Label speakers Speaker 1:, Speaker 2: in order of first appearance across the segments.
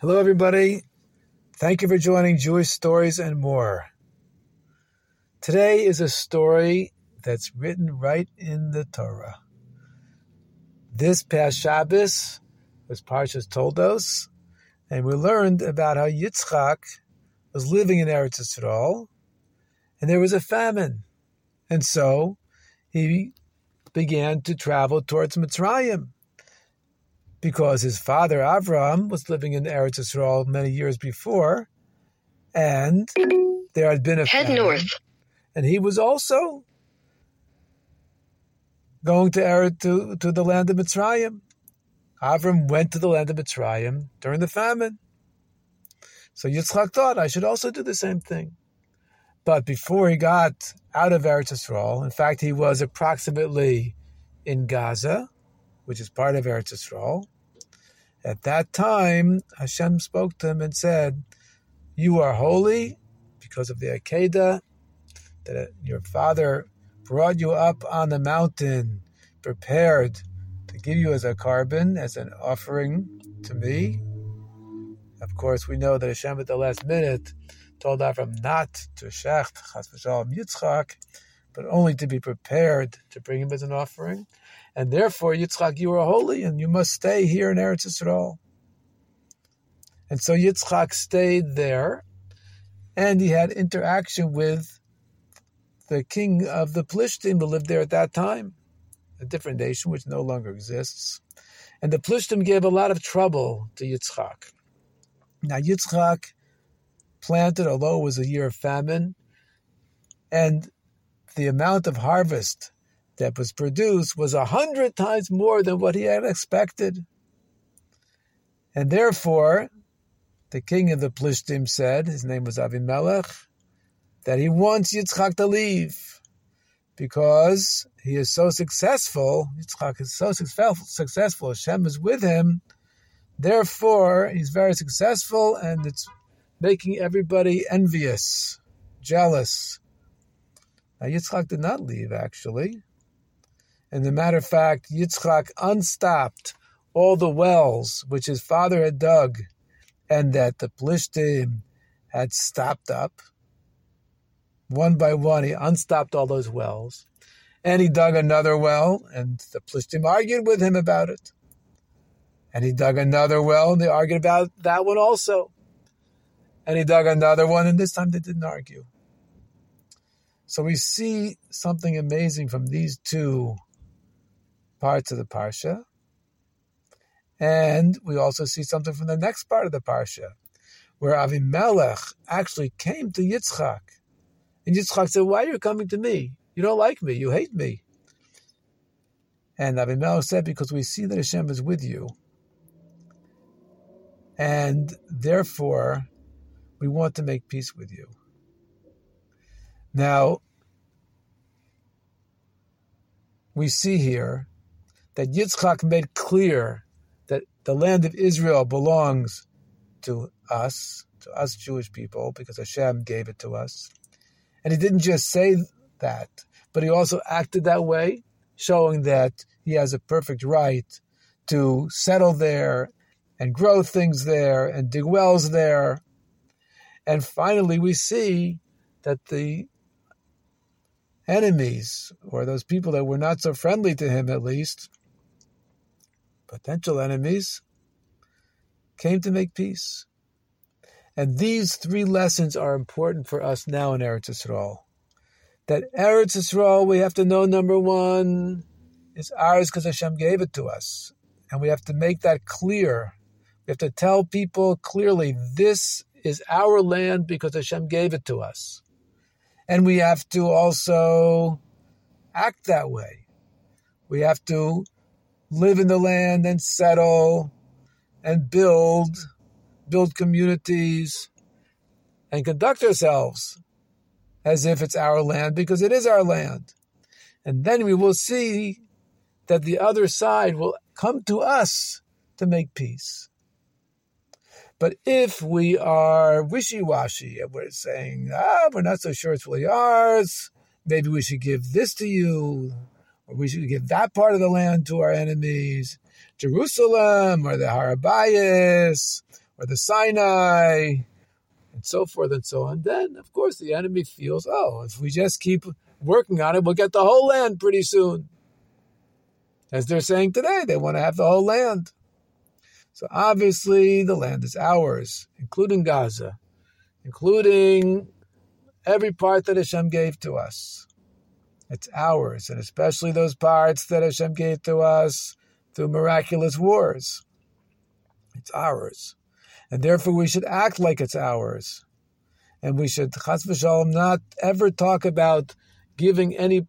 Speaker 1: Hello, everybody. Thank you for joining Jewish Stories and More. Today is a story that's written right in the Torah. This past Shabbos was Parshas Toldos, and we learned about how Yitzchak was living in Eretz Yisrael, and there was a famine, and so he began to travel towards Mitzrayim because his father Avram was living in Eretz Israel many years before, and there had been a
Speaker 2: head
Speaker 1: famine,
Speaker 2: north,
Speaker 1: and he was also going to Eretz to, to the land of Mitzrayim. Avram went to the land of Mitzrayim during the famine. So Yitzchak thought I should also do the same thing. But before he got out of Eretz Yisrael, in fact, he was approximately in Gaza, which is part of Eretz Yisrael. At that time, Hashem spoke to him and said, You are holy because of the Akedah that your father brought you up on the mountain, prepared to give you as a korban, as an offering to me. Of course, we know that Hashem at the last minute told Avram not to shecht chas Yitzchak, but only to be prepared to bring him as an offering. And therefore, Yitzchak, you are holy and you must stay here in Eretz Yisrael. And so Yitzchak stayed there and he had interaction with the king of the Plishtim who lived there at that time, a different nation which no longer exists. And the Plishtim gave a lot of trouble to Yitzchak. Now, Yitzchak planted, although it was a year of famine, and the amount of harvest that was produced was a hundred times more than what he had expected. And therefore, the king of the Plishtim said, his name was Avimelech, that he wants Yitzchak to leave because he is so successful. Yitzchak is so successful. Hashem is with him. Therefore, he's very successful and it's making everybody envious, jealous. Now, Yitzchak did not leave, actually. And the matter of fact, Yitzchak unstopped all the wells which his father had dug and that the Plishtim had stopped up. One by one, he unstopped all those wells. And he dug another well, and the Plishtim argued with him about it. And he dug another well, and they argued about that one also. And he dug another one, and this time they didn't argue. So we see something amazing from these two parts of the Parsha. And we also see something from the next part of the Parsha, where Avimelech actually came to Yitzchak. And Yitzchak said, Why are you coming to me? You don't like me. You hate me. And Avimelech said, Because we see that Hashem is with you. And therefore, we want to make peace with you. Now, we see here that Yitzchak made clear that the land of Israel belongs to us, to us Jewish people, because Hashem gave it to us. And he didn't just say that, but he also acted that way, showing that he has a perfect right to settle there and grow things there and dig wells there. And finally, we see that the enemies, or those people that were not so friendly to him at least, potential enemies, came to make peace. And these three lessons are important for us now in Eretz Yisrael. That Eretz Yisrael, we have to know number one, is ours because Hashem gave it to us. And we have to make that clear. We have to tell people clearly this is our land because Hashem gave it to us. And we have to also act that way. We have to live in the land and settle and build, build communities and conduct ourselves as if it's our land because it is our land. And then we will see that the other side will come to us to make peace. But if we are wishy washy and we're saying, ah, we're not so sure it's really ours, maybe we should give this to you, or we should give that part of the land to our enemies, Jerusalem or the Harabayas, or the Sinai, and so forth and so on, then of course the enemy feels, oh, if we just keep working on it, we'll get the whole land pretty soon. As they're saying today, they want to have the whole land. So obviously the land is ours, including Gaza, including every part that Hashem gave to us. It's ours, and especially those parts that Hashem gave to us through miraculous wars. It's ours. And therefore we should act like it's ours. And we should, chas v'shalom, not ever talk about giving any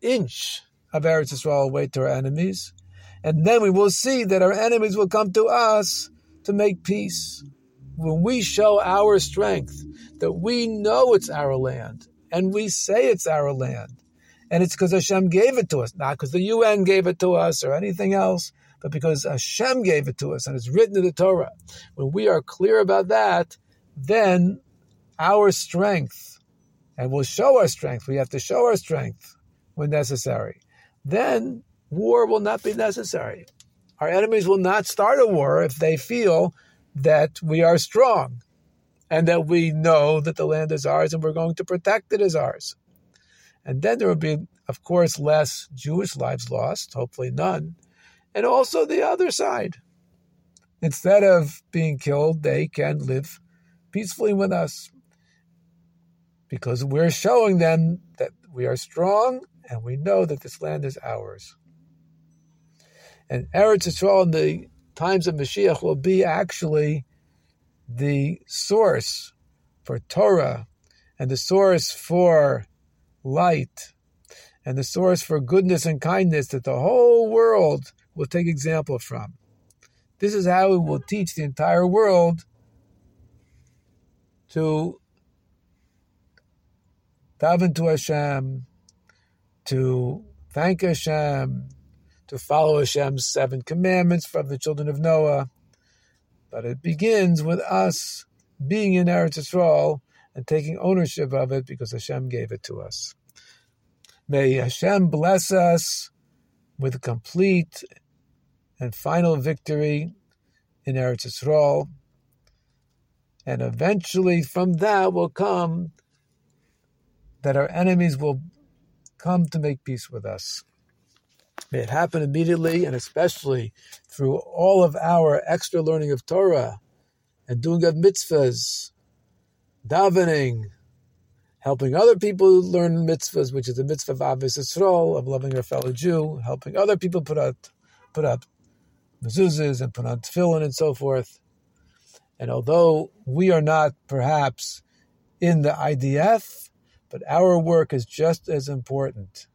Speaker 1: inch of Eretz Yisrael away to our enemies. And then we will see that our enemies will come to us to make peace. When we show our strength, that we know it's our land, and we say it's our land, and it's because Hashem gave it to us, not because the UN gave it to us or anything else, but because Hashem gave it to us and it's written in the Torah. When we are clear about that, then our strength, and we'll show our strength, we have to show our strength when necessary, then war will not be necessary. Our enemies will not start a war if they feel that we are strong and that we know that the land is ours and we're going to protect it as ours. And then there will be, of course, less Jewish lives lost, hopefully none. And also the other side. Instead of being killed, they can live peacefully with us because we're showing them that we are strong and we know that this land is ours. And Eretz Yisrael in the times of Mashiach will be actually the source for Torah and the source for light and the source for goodness and kindness that the whole world will take example from. This is how we will teach the entire world to daven to Hashem, to thank Hashem, to follow Hashem's seven commandments from the children of Noah. But it begins with us being in Eretz Yisrael and taking ownership of it because Hashem gave it to us. May Hashem bless us with complete and final victory in Eretz Yisrael. And eventually from that will come that our enemies will come to make peace with us. May it happen immediately and especially through all of our extra learning of Torah and doing of mitzvahs, davening, helping other people learn mitzvahs, which is the mitzvah of Ahavas Yisrael, of loving our fellow Jew, helping other people put out, put up mezuzahs and put on tefillin and so forth. And although we are not perhaps in the IDF, but our work is just as important.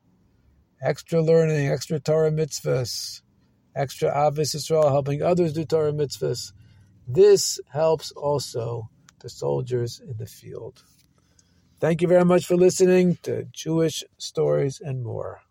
Speaker 1: Extra learning, extra Torah mitzvahs, extra Ahavas Yisrael, helping others do Torah mitzvahs. This helps also the soldiers in the field. Thank you very much for listening to Jewish Stories and More.